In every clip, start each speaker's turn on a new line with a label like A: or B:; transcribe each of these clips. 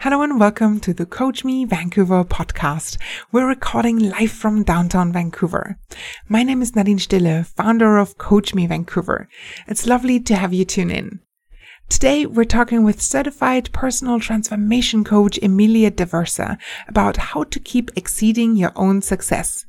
A: Hello and welcome to the Coach Me Vancouver podcast. We're recording live from downtown Vancouver. My name is Nadine Stille, founder of Coach Me Vancouver. It's lovely to have you tune in. Today, we're talking with certified personal transformation coach Emilia Diversa about how to keep exceeding your own success.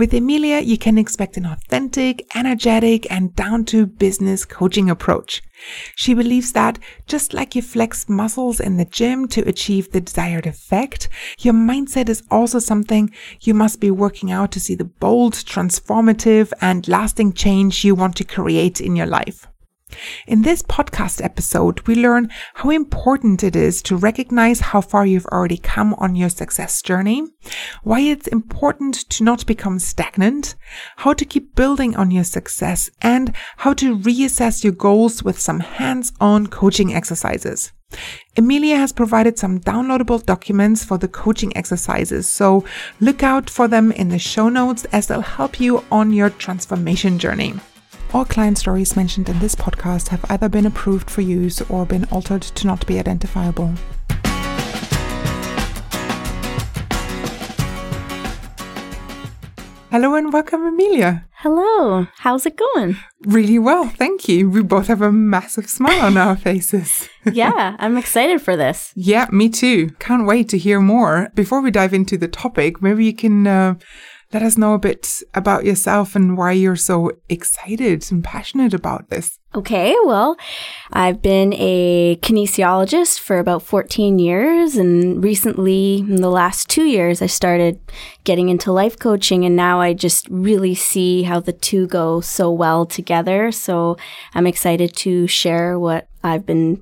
A: With Emilia, you can expect an authentic, energetic, and down to business coaching approach. She believes that just like you flex muscles in the gym to achieve the desired effect, your mindset is also something you must be working out to see the bold, transformative, and lasting change you want to create in your life. In this podcast episode, we learn how important it is to recognize how far you've already come on your success journey, why it's important to not become stagnant, how to keep building on your success, and how to reassess your goals with some hands-on coaching exercises. Emilia has provided some downloadable documents for the coaching exercises, so look out for them in the show notes as they'll help you on your transformation journey. All client stories mentioned in this podcast have either been approved for use or been altered to not be identifiable. Hello and welcome, Amelia.
B: Hello, how's it going?
A: Really well, thank you. We both have a massive smile on our faces.
B: yeah, I'm excited for this.
A: Yeah, me too. Can't wait to hear more. Before we dive into the topic, maybe you can uh, let us know a bit about yourself and why you're so excited and passionate about this.
B: Okay, well, I've been a kinesiologist for about 14 years, and recently, in the last two years, I started getting into life coaching, and now I just really see how the two go so well together. So I'm excited to share what I've been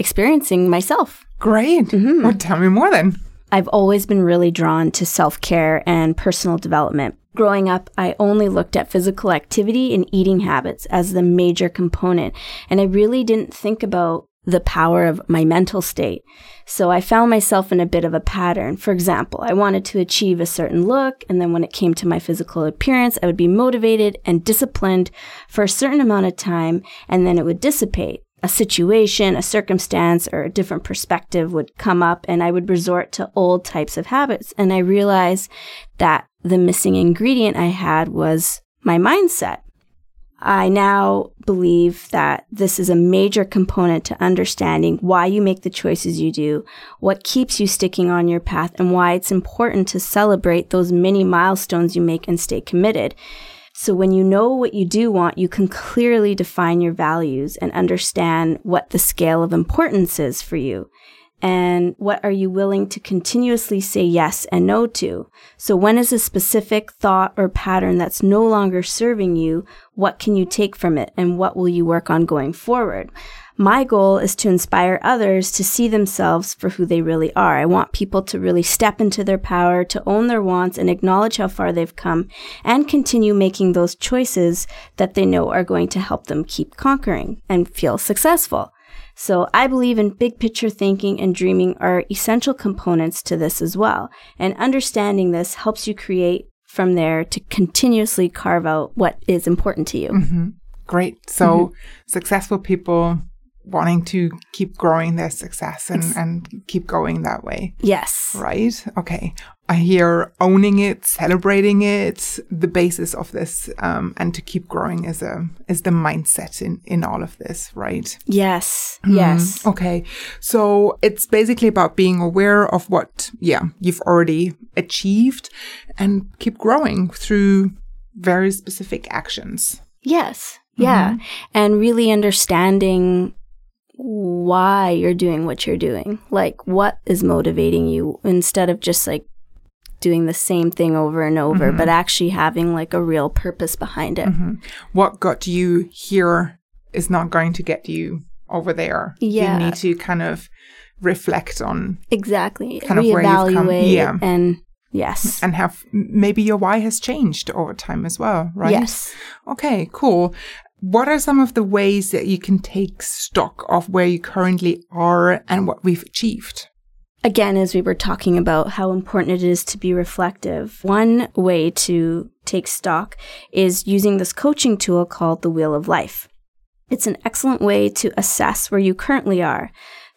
B: experiencing myself.
A: Great. Mm-hmm. Well, tell me more then.
B: I've always been really drawn to self care and personal development. Growing up, I only looked at physical activity and eating habits as the major component, and I really didn't think about the power of my mental state. So I found myself in a bit of a pattern. For example, I wanted to achieve a certain look, and then when it came to my physical appearance, I would be motivated and disciplined for a certain amount of time, and then it would dissipate a situation, a circumstance, or a different perspective would come up and I would resort to old types of habits. And I realized that the missing ingredient I had was my mindset. I now believe that this is a major component to understanding why you make the choices you do, what keeps you sticking on your path, and why it's important to celebrate those many milestones you make and stay committed. So when you know what you do want, you can clearly define your values and understand what the scale of importance is for you. And what are you willing to continuously say yes and no to? So when is a specific thought or pattern that's no longer serving you? What can you take from it? And what will you work on going forward? My goal is to inspire others to see themselves for who they really are. I want people to really step into their power, to own their wants and acknowledge how far they've come and continue making those choices that they know are going to help them keep conquering and feel successful. So I believe in big picture thinking and dreaming are essential components to this as well. And understanding this helps you create from there to continuously carve out what is important to you.
A: Mm-hmm. Great. So mm-hmm. successful people wanting to keep growing their success and, and keep going that way.
B: Yes.
A: Right? Okay. I hear owning it, celebrating it, the basis of this, um, and to keep growing is a is the mindset in in all of this, right?
B: Yes. Mm. Yes.
A: Okay. So it's basically about being aware of what, yeah, you've already achieved and keep growing through very specific actions.
B: Yes. Yeah. Mm-hmm. And really understanding why you're doing what you're doing. Like, what is motivating you instead of just like doing the same thing over and over, mm-hmm. but actually having like a real purpose behind it. Mm-hmm.
A: What got you here is not going to get you over there. Yeah. You need to kind of reflect on
B: exactly kind of where you've come. Yeah. And yes.
A: And have maybe your why has changed over time as well, right?
B: Yes.
A: Okay, cool. What are some of the ways that you can take stock of where you currently are and what we've achieved?
B: again, as we were talking about how important it is to be reflective, one way to take stock is using this coaching tool called the Wheel of Life. It's an excellent way to assess where you currently are.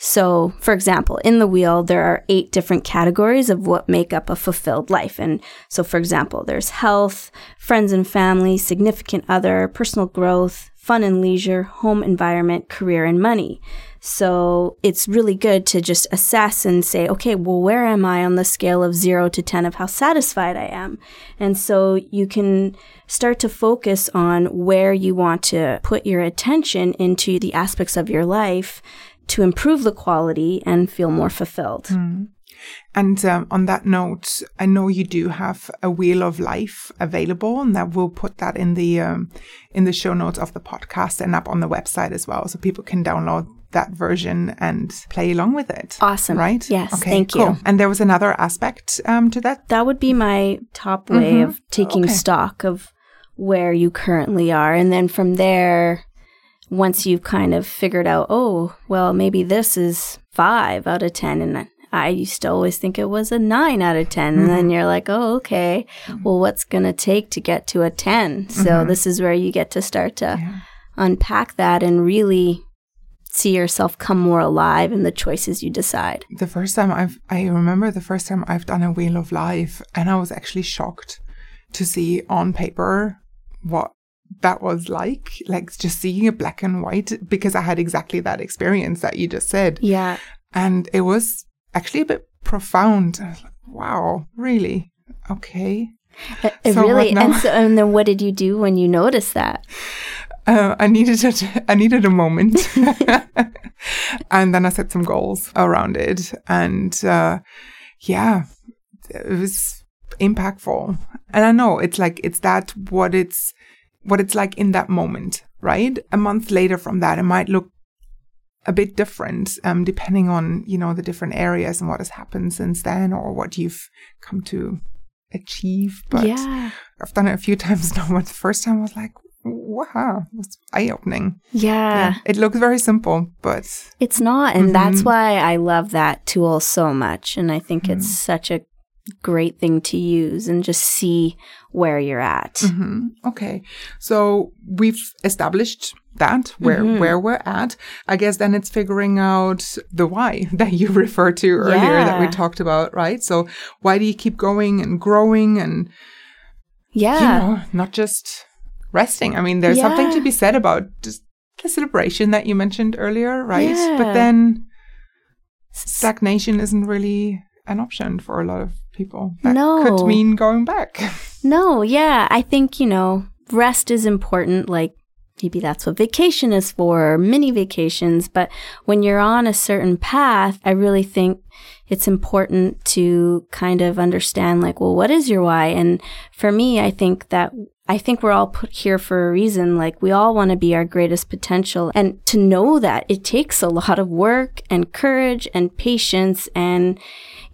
B: So, for example, in the wheel, there are eight different categories of what make up a fulfilled life. And so, for example, there's health, friends and family, significant other, personal growth, fun and leisure, home environment, career, and money. So it's really good to just assess and say, okay, well, where am I on the scale of zero to 10 of how satisfied I am? And so you can start to focus on where you want to put your attention into the aspects of your life to improve the quality and feel more fulfilled.
A: Mm. And um, on that note, I know you do have a wheel of life available, and that we'll put that in the um, in the show notes of the podcast and up on the website as well, so people can download that version and play along with it.
B: Awesome.
A: Right?
B: Yes.
A: Okay,
B: thank
A: cool.
B: you.
A: And there was another aspect um, to that.
B: That would be my top way
A: Mhm.
B: of taking
A: Okay.
B: stock of where you currently are. And then from there, once you've kind of figured out, oh, well, maybe this is five out of 10. And I used to always think it was a nine out of 10. And then mm-hmm. you're like, oh, okay. Mm-hmm. Well, what's going to take to get to a 10? So mm-hmm. this is where you get to start to
A: Yeah.
B: unpack that and really see yourself come more alive in the choices you decide.
A: The first time I've, I remember the first time I've done a wheel of life, and I was actually shocked to see on paper what that was like, like just seeing it black and white, because I had exactly that experience that you just said.
B: Yeah.
A: And it was actually a bit profound. I was like, wow, really? Okay.
B: It, it
A: So
B: really, and so, and then what did you do when you noticed that?
A: Uh, I needed a, I needed a moment, and then I set some goals around it, and uh, yeah, it was impactful. And I know it's like it's that what it's what it's like in that moment, right? A month later from that, it might look a bit different, um, depending on you know the different areas and what has happened since then, or what you've come to achieve. But
B: yeah.
A: I've done it a few times now. But the first time I was like, wow, it's eye opening.
B: Yeah.
A: It looks very simple, but
B: It's not. And that's
A: Mhm.
B: why I love that tool so much. And I think it's
A: Mm-hmm.
B: such a great thing to use and just see where you're at.
A: Mhm. okay. So we've established that where
B: Mhm.
A: where we're at. I guess then it's figuring out the why that you referred to earlier that we talked about, right? So why do you keep going and growing and
B: Yeah.
A: you know not just resting? I mean, there's something to be said about just the celebration that you mentioned earlier, right? But then stagnation isn't really an option for a lot of people. That
B: No.
A: could mean going back.
B: No, yeah. I think, you know, rest is important. Like maybe that's what vacation is for, or mini vacations. But when you're on a certain path, I really think it's important to kind of understand, like, well, what is your why? And for me, I think that I think we're all put here for a reason. Like, we all want to be our greatest potential. And to know that it takes a lot of work and courage and patience and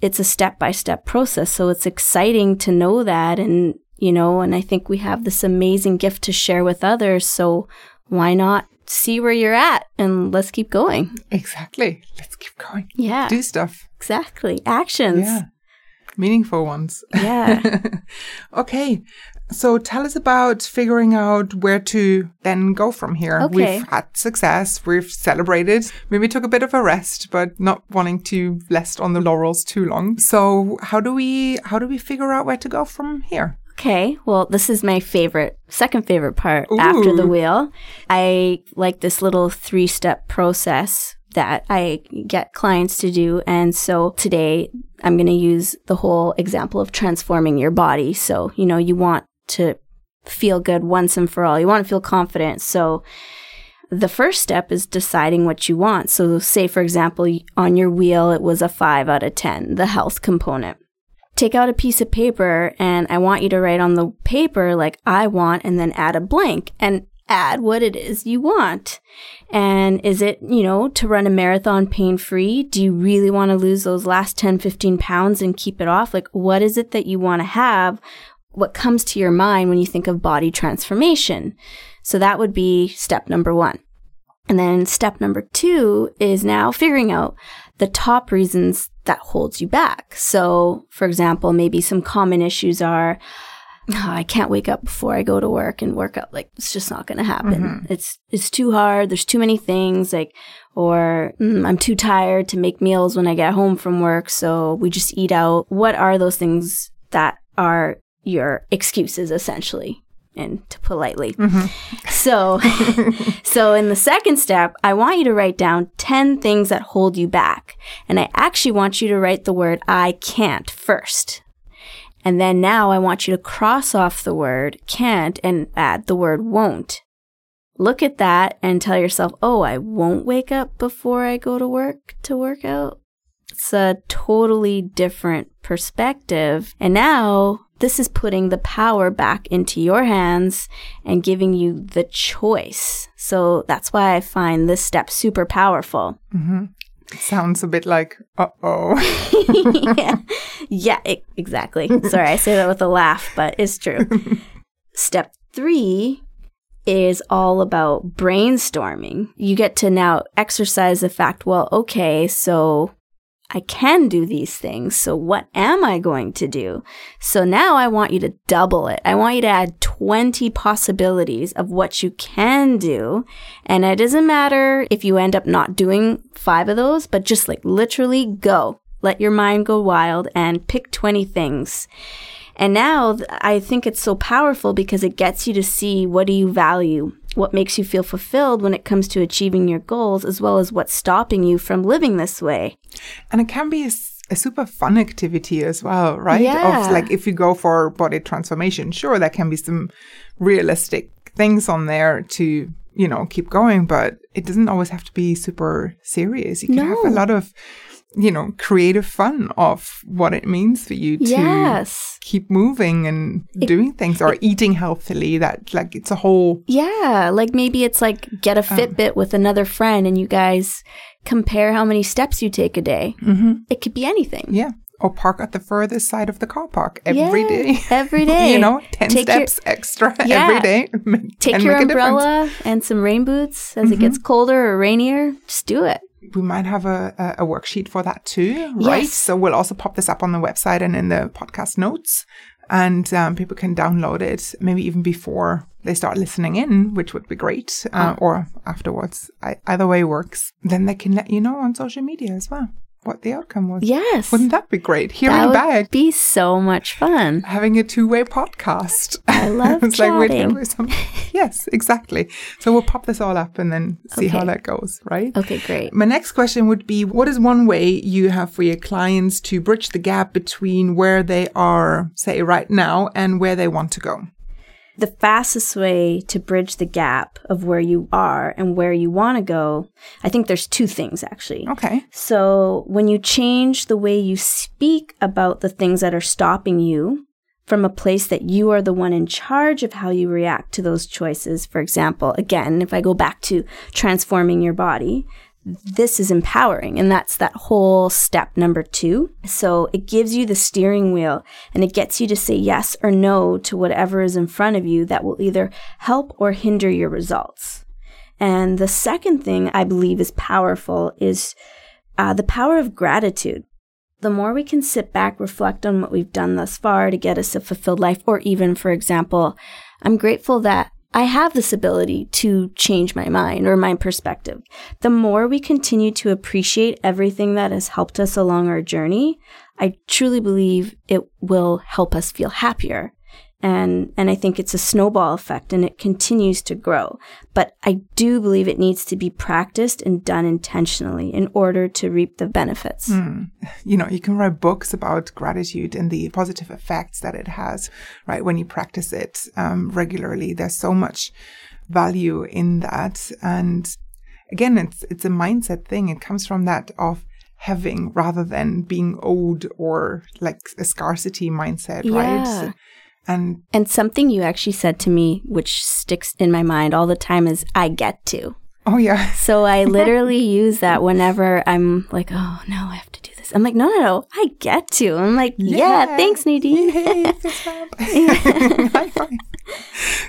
B: it's a step by step process. So it's exciting to know that. And, you know, and I think we have this amazing gift to share with others. So why not see where you're at and let's keep going?
A: exactly. Let's keep going.
B: Yeah,
A: Do stuff.
B: exactly. Actions.
A: Yeah. Meaningful ones.
B: Yeah.
A: okay. So tell us about figuring out where to then go from here.
B: Okay.
A: We've had success. We've celebrated. Maybe took a bit of a rest, but not wanting to rest on the laurels too long. So how do we, how do we figure out where to go from here?
B: Okay, well, this is my favorite, second favorite part after the wheel. I like this little three step process that I get clients to do. And so today I'm going to use the whole example of transforming your body. So, you know, you want to feel good once and for all, you want to feel confident. So, the first step is deciding what you want. So, say, for example, on your wheel, it was a five out of 10, the health component take out a piece of paper and I want you to write on the paper, like, I want, and then add a blank and add what it is you want. And is it, you know, to run a marathon pain free? Do you really want to lose those last 10, 15 pounds and keep it off? Like, what is it that you want to have? What comes to your mind when you think of body transformation? So that would be step number one. And then step number two is now figuring out the top reasons that holds you back. So, for example, maybe some common issues are, oh, I can't wake up before I go to work and work out. Like, it's just not going to happen.
A: Mm-hmm.
B: It's, it's too hard. There's too many things. Like, or mm, I'm too tired to make meals when I get home from work. So we just eat out. What are those things that are your excuses essentially? And to politely. Mm-hmm. So, so in the second step, I want you to write down 10 things that hold you back. And I actually want you to write the word I can't first. And then now I want you to cross off the word can't and add the word won't. Look at that and tell yourself, oh, I won't wake up before I go to work to work out. It's a totally different perspective. And now this is putting the power back into your hands and giving you the choice. So that's why I find this step super powerful.
A: Sounds a bit like, uh oh.
B: yeah, yeah e- exactly. Sorry, I say that with a laugh, but it's true. Step three is all about brainstorming. You get to now exercise the fact, well, okay, so I can do these things. So what am I going to do? So now I want you to double it. I want you to add 20 possibilities of what you can do. And it doesn't matter if you end up not doing five of those, but just like literally go. Let your mind go wild and pick 20 things. And now I think it's so powerful because it gets you to see what do you value? What makes you feel fulfilled when it comes to achieving your goals, as well as what's stopping you from living this way.
A: And it can be a super fun activity as well, right?
B: Yeah.
A: Of like if you go for body transformation, sure, there can be some realistic things on there to, you know, keep going, but it doesn't always have to be super serious. You can have a lot of, you know, creative fun of what it means for you to
B: Yes.
A: keep moving and doing things or eating healthily. That like it's a whole
B: Yeah. Like maybe it's like get
A: Um.
B: a Fitbit with another friend and you guys compare how many steps you take a day. Mm-hmm. It could be anything.
A: yeah. Or park at the furthest side of the car park every
B: Yeah,
A: day.
B: every day.
A: you know, 10
B: Take your-
A: steps extra
B: Yeah.
A: every day.
B: Take your umbrella and some rain boots as
A: Mm-hmm.
B: it gets colder or rainier. Just do it.
A: We might have a, a, worksheet for that too, right?
B: Yes.
A: So we'll also pop this up on the website and in the podcast notes. And um, people can download it maybe even before they start listening in, which would be great, uh, or afterwards. I, either way works. Then they can let you know on social media as well what the outcome was.
B: Yes.
A: Wouldn't that be great? Hearing
B: that would
A: back,
B: be so much fun.
A: having a two-way podcast.
B: I love
A: it's like
B: chatting.
A: was some- yes, exactly. So we'll pop this all up and then see how that goes, right?
B: Okay, great.
A: My next question would be What is one way you have for your clients to bridge the gap between where they are, say, right now and where they want to go?
B: The fastest way to bridge the gap of where you are and where you want to go, I think there's two things actually.
A: Okay.
B: So, when you change the way you speak about the things that are stopping you from a place that you are the one in charge of how you react to those choices, for example, again, if I go back to transforming your body, this is empowering. And that's that whole step number two. So it gives you the steering wheel and it gets you to say yes or no to whatever is in front of you that will either help or hinder your results. And the second thing I believe is powerful is uh, the power of gratitude. The more we can sit back, reflect on what we've done thus far to get us a fulfilled life, or even, for example, I'm grateful that I have this ability to change my mind or my perspective. The more we continue to appreciate everything that has helped us along our journey, I truly believe it will help us feel happier. And, and I think it's a snowball effect and it continues to grow. But I do believe it needs to be practiced and done intentionally in order to reap the benefits.
A: You know, you can write books about gratitude and the positive effects that it has, right? When you practice it um, regularly, there's so much value in that. And again, it's, it's a mindset thing. It comes from that of having rather than being owed or like a scarcity mindset,
B: Yeah.
A: right? And
B: And something you actually said to me, which sticks in my mind all the time, is I get to.
A: oh yeah,
B: So I literally use that whenever I'm like, oh no, I have to do this. I'm like, no, no, no, I get to. I'm like, yeah, thanks, Nadine.
A: Yay, fist bump. High five.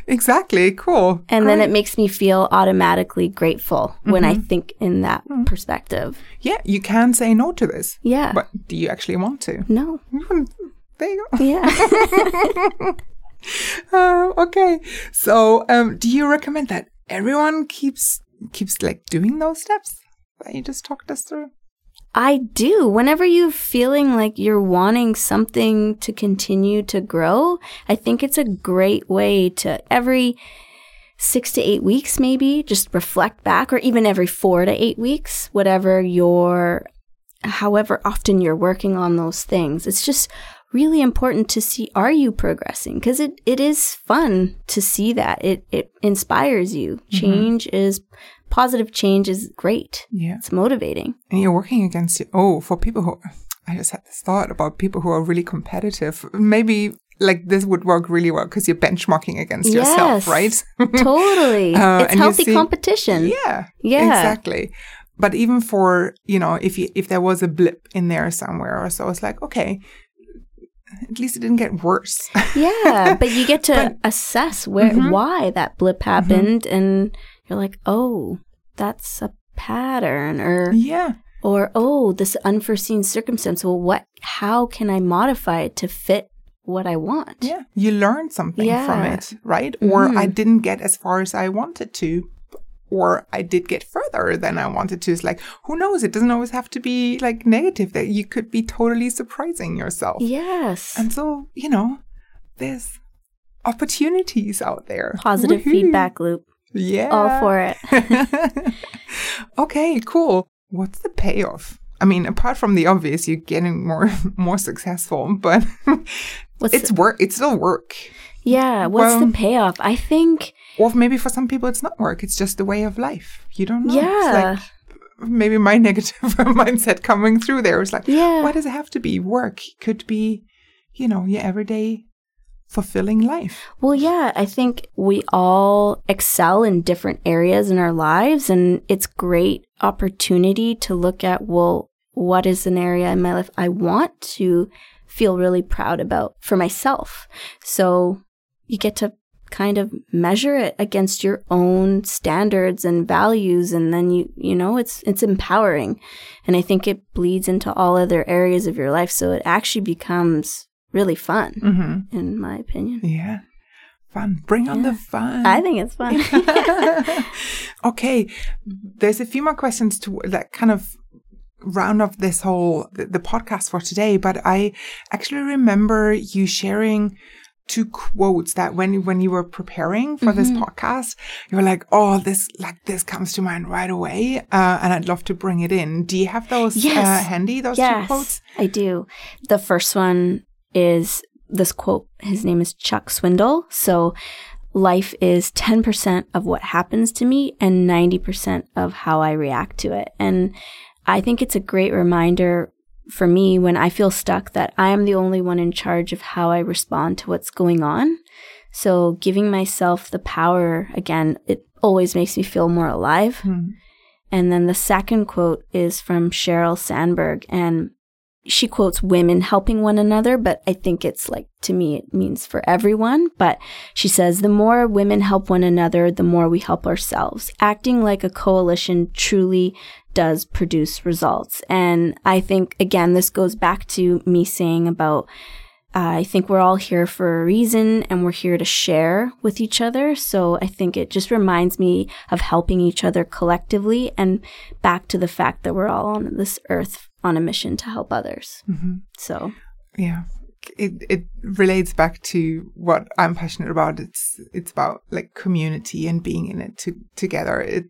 A: exactly. Cool.
B: And then it makes me feel automatically grateful when I mm-hmm. think in that mm. perspective.
A: yeah, you can say no to this.
B: Yeah.
A: But do you actually want to?
B: no. Hmm.
A: There you go.
B: Yeah.
A: Uh, okay. So, um, do you recommend that everyone keeps keeps like doing those steps that you just talked us through?
B: I do. Whenever you're feeling like you're wanting something to continue to grow, I think it's a great way to every six to eight weeks, maybe just reflect back, or even every four to eight weeks, whatever your, however often you're working on those things. It's just really important to see are you progressing because it, it is fun to see that it it inspires you change is positive change is great
A: Yeah.
B: it's motivating
A: And you're working against. Oh, for people who, I just had this thought about people who are really competitive. Maybe like this would work really well because you're benchmarking against yourself, right?
B: totally.
A: Uh,
B: it's healthy
A: see-
B: competition.
A: yeah.
B: Yeah.
A: Exactly. But even for, you know, if you, if there was a blip in there somewhere or so, it's like, okay, at least it didn't get worse.
B: Yeah, but you get to
A: But-
B: assess where
A: Mhm.
B: why that blip happened and you're like, "Oh, that's a pattern or
A: yeah.
B: or oh, this unforeseen circumstance. Well, what how can I modify it to fit what I want?"
A: Yeah. You learn something from it, right? Or I
B: Mhm.
A: didn't get as far as I wanted to. Or I did get further than I wanted to. It's like, who knows? It doesn't always have to be like negative, that you could be totally surprising yourself.
B: Yes.
A: And so, you know, there's opportunities out there.
B: Positive
A: Woohoo.
B: feedback loop.
A: Yeah.
B: All for it.
A: okay, cool. What's the payoff? I mean, apart from the obvious, you're getting more more successful, but it's work. It's still work.
B: Yeah, what's
A: Well-
B: the payoff? I think
A: Or maybe for some people, it's not work. It's just the way of life. You don't know. It's
B: yeah.
A: like maybe my negative mindset coming through there is like,
B: Yeah.
A: why does it have to be work? It could be, you know, your everyday fulfilling life.
B: Well, yeah, I think we all excel in different areas in our lives, and it's great opportunity to look at, well, what is an area in my life I want to feel really proud about for myself? So you get to kind of measure it against your own standards and values and then you you know it's it's empowering and i think it bleeds into all other areas of your life so it actually becomes really fun
A: Mm-hmm.
B: in my opinion
A: Yeah. Fun. Bring on the fun.
B: I think it's fun.
A: okay. There's a few more questions to that kind of round off this whole the, the podcast for today, but I actually remember you sharing two quotes that when when you were preparing for this
B: Mm-hmm.
A: podcast, you were like, "Oh, this like this comes to mind right away," uh, and I'd love to bring it in. Do you have those uh, handy? Those two quotes?
B: I do. The first one is this quote. His name is Chuck Swindoll. So, life is 10% of what happens to me and 90% of how I react to it. And I think it's a great reminder for me when I feel stuck that I am the only one in charge of how I respond to what's going on. So, giving myself the power again, it always makes me feel more alive.
A: Hmm.
B: And then the second quote is from Sheryl Sandberg, and she quotes women helping one another, but I think it's like, to me, it means for everyone. But she says, the more women help one another, the more we help ourselves. Acting like a coalition truly does produce results. And I think, again, this goes back to me saying about uh, I think we're all here for a reason and we're here to share with each other. So I think it just reminds me of helping each other collectively and back to the fact that we're all on this earth on a mission to help others.
A: Mm-hmm.
B: So,
A: yeah it it relates back to what I'm passionate about. It's it's about like community and being in it to, together. It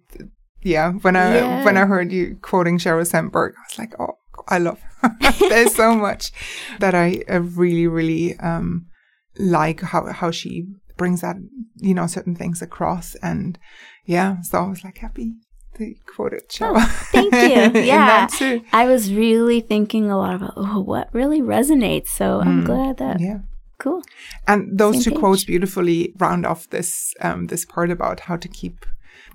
A: yeah. When I
B: Yeah.
A: when I heard you quoting Sheryl Sandberg, I was like, oh, I love. There's so much that I really really um like how how she brings that you know certain things across and yeah. So I was like happy you quoted Sheryl.
B: thank you. Yeah. I was really thinking a lot about, oh, what really resonates. So I'm
A: Mm.
B: glad that,
A: Yeah.
B: cool.
A: And those
B: Same
A: two
B: page.
A: quotes beautifully round off this um, this part about how to keep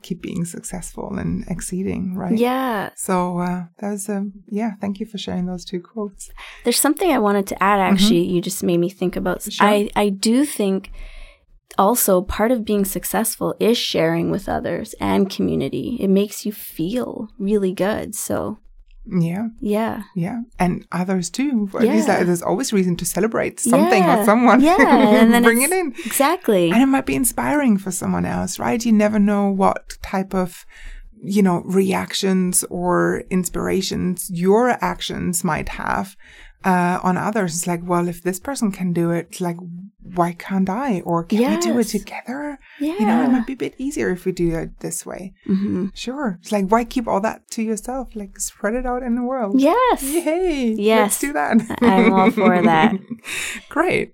A: keep being successful and exceeding, right?
B: Yeah.
A: So uh, that was um, yeah. Thank you for sharing those two quotes.
B: There's something I wanted to add. Actually, you just made me think about.
A: Mm-hmm. Sure.
B: I I do think also part of being successful is sharing with others and community. It makes you feel really good. So
A: Yeah,
B: yeah.
A: yeah. And others too. At
B: Yeah.
A: least there's always reason to celebrate something
B: Yeah.
A: or someone.
B: Yeah, and then
A: Bring it in.
B: Exactly.
A: And it might be inspiring for someone else, right? You never know what type of, you know, reactions or inspirations your actions might have uh, on others. It's like, well, if this person can do it, like, why can't I? Or can we do it together?
B: yeah.
A: You know, it might be a bit easier if we do it this way.
B: hmm
A: Sure. It's like, why keep all that to yourself? Like, spread it out in the world.
B: Yes.
A: Yay. Let's
B: Yes.
A: do that.
B: I'm all for that.
A: Great.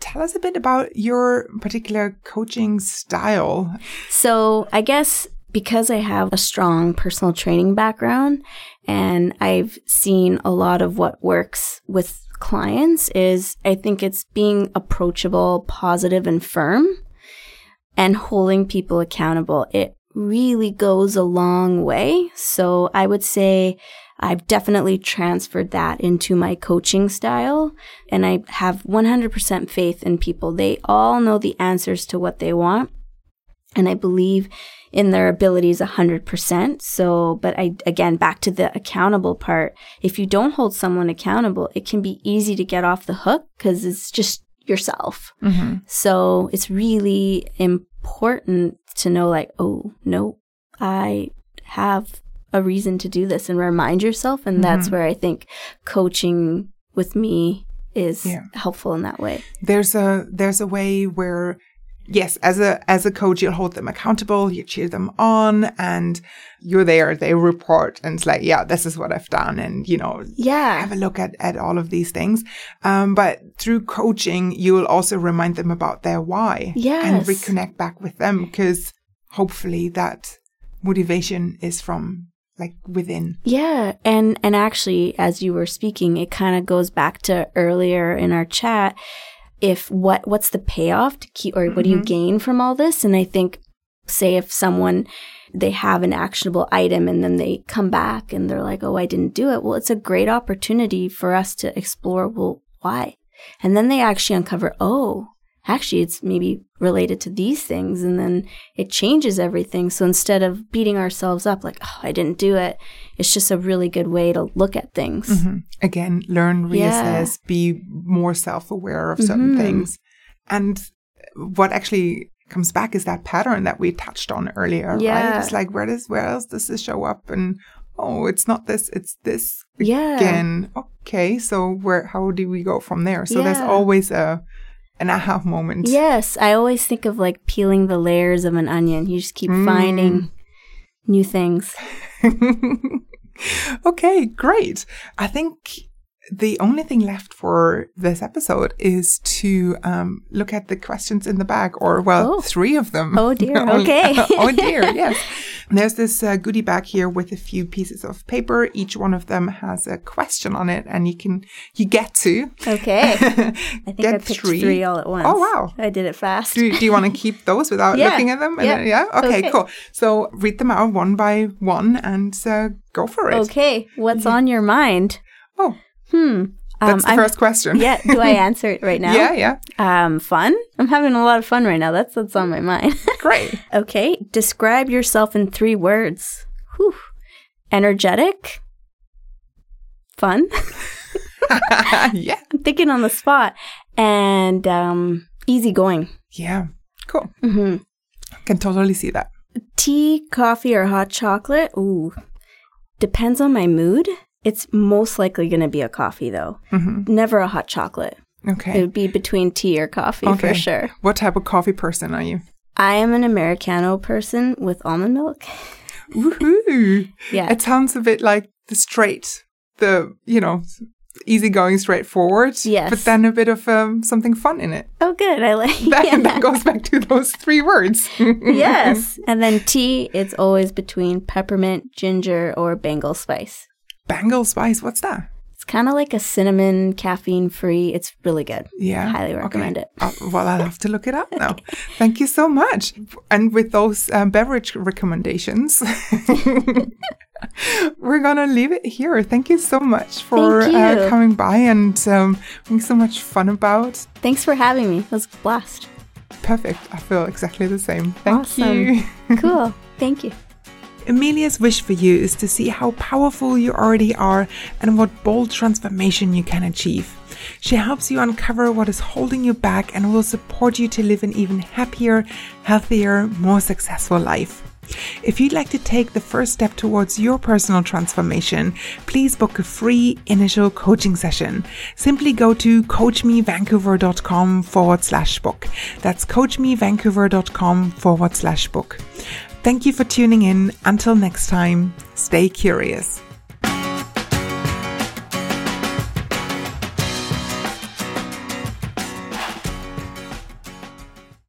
A: Tell us a bit about your particular coaching style.
B: So I guess because I have a strong personal training background and I've seen a lot of what works with clients is I think it's being approachable, positive and firm and holding people accountable. It really goes a long way. So I would say I've definitely transferred that into my coaching style and I have 100% faith in people. They all know the answers to what they want and I believe in their abilities 100%. So, but I, again, back to the accountable part. If you don't hold someone accountable, it can be easy to get off the hook because it's just yourself.
A: Mm-hmm.
B: So it's really important to know like, oh, no, I have a reason to do this and remind yourself. And that's
A: Mhm.
B: where I think coaching with me is
A: Yeah.
B: helpful in that way.
A: There's a there's a way where yes, as a as a coach, you'll hold them accountable, you cheer them on, and you're there. They report, and it's like, yeah, this is what I've done, and you know,
B: Yeah.
A: have a look at at all of these things. Um, but through coaching, you will also remind them about their why, Yeah.
B: and
A: reconnect back with them because hopefully that motivation is from like within.
B: Yeah, and and actually as you were speaking, it kind of goes back to earlier in our chat if what what's the payoff to keep or what do you
A: Mhm.
B: gain from all this? And I think say if someone they have an actionable item and then they come back and they're like, "Oh, I didn't do it." Well, it's a great opportunity for us to explore, well, why? And then they actually uncover, "Oh, actually it's maybe related to these things." And then it changes everything. So instead of beating ourselves up like, "Oh, I didn't do it." It's just a really good way to look at things.
A: Mhm. Again, learn,
B: Yeah.
A: reassess, be more self aware of certain
B: Mhm.
A: things. And what actually comes back is that pattern that we touched on earlier, right? It's like, where does, where else does this show up? And oh, it's not this, it's this
B: Yeah.
A: again. Okay. So where, how do we go from there? So there's always a, an aha moment.
B: Yes, I always think of like peeling the layers of an onion. You just keep
A: Mm.
B: finding new things.
A: okay, great. I think the only thing left for this episode is to um, look at the questions in the bag, or well,
B: Oh.
A: three of them.
B: Oh, dear.
A: Only-
B: Okay.
A: oh dear. Yes. There's this uh, goodie bag here with a few pieces of paper. Each one of them has a question on it, and you can you get to
B: Okay. I think
A: get
B: I picked three. all at once.
A: Oh, wow.
B: I did it fast.
A: Do, do you want to keep those without
B: Yeah.
A: looking at them? And
B: Yeah.
A: then- yeah. Okay,
B: Okay.
A: Cool. So read them out one by one and uh, go for it.
B: Okay, what's on your mind?
A: Oh,
B: Hmm.
A: That's the
B: I'm-
A: first question.
B: Yeah, do I answer it right now?
A: Yeah. Yeah.
B: Um, fun? I'm having a lot of fun right now. That's what's on my mind.
A: Great.
B: okay, describe yourself in three words. Whew. Energetic. Fun.
A: yeah.
B: I'm thinking on the spot. And um, easygoing.
A: Yeah. Cool.
B: Mm-hmm.
A: I Can totally see that.
B: Tea, coffee, or hot chocolate? Ooh. Depends on my mood. It's most likely going to be a coffee, though.
A: hmm
B: Never a hot chocolate.
A: Okay.
B: It would be between tea or coffee
A: Okay.
B: for sure.
A: What type of coffee person are you?
B: I am an Americano person with almond milk.
A: Woohoo!
B: Yeah.
A: It sounds a bit like the straight, the you know, easygoing, straightforward.
B: Yes.
A: But then a bit of um, something fun in it.
B: oh, good. I like
A: That,
B: yeah.
A: that goes back to those three words.
B: yes. And then tea, it's always between peppermint, ginger, or Bengal spice.
A: Bengal spice. What's that?
B: It's kind of like a cinnamon, caffeine free. It's really good.
A: Yeah.
B: Highly recommend it.
A: Uh, well, I'll have to look it up now. Thank you so much. And with those um, beverage recommendations, we're going to leave it here. Thank you so much for uh, coming by and um, having so much fun about.
B: Thanks for having me. It was a blast.
A: Perfect. I feel exactly the same. Thank
B: Awesome.
A: you.
B: cool. Thank you.
A: Amelia's wish for you is to see how powerful you already are and what bold transformation you can achieve. She helps you uncover what is holding you back and will support you to live an even happier, healthier, more successful life. If you'd like to take the first step towards your personal transformation, please book a free initial coaching session. Simply go to coachmevancouver.com forward slash book. That's coachmevancouver.com forward slash book. Thank you for tuning in. Until next time, stay curious.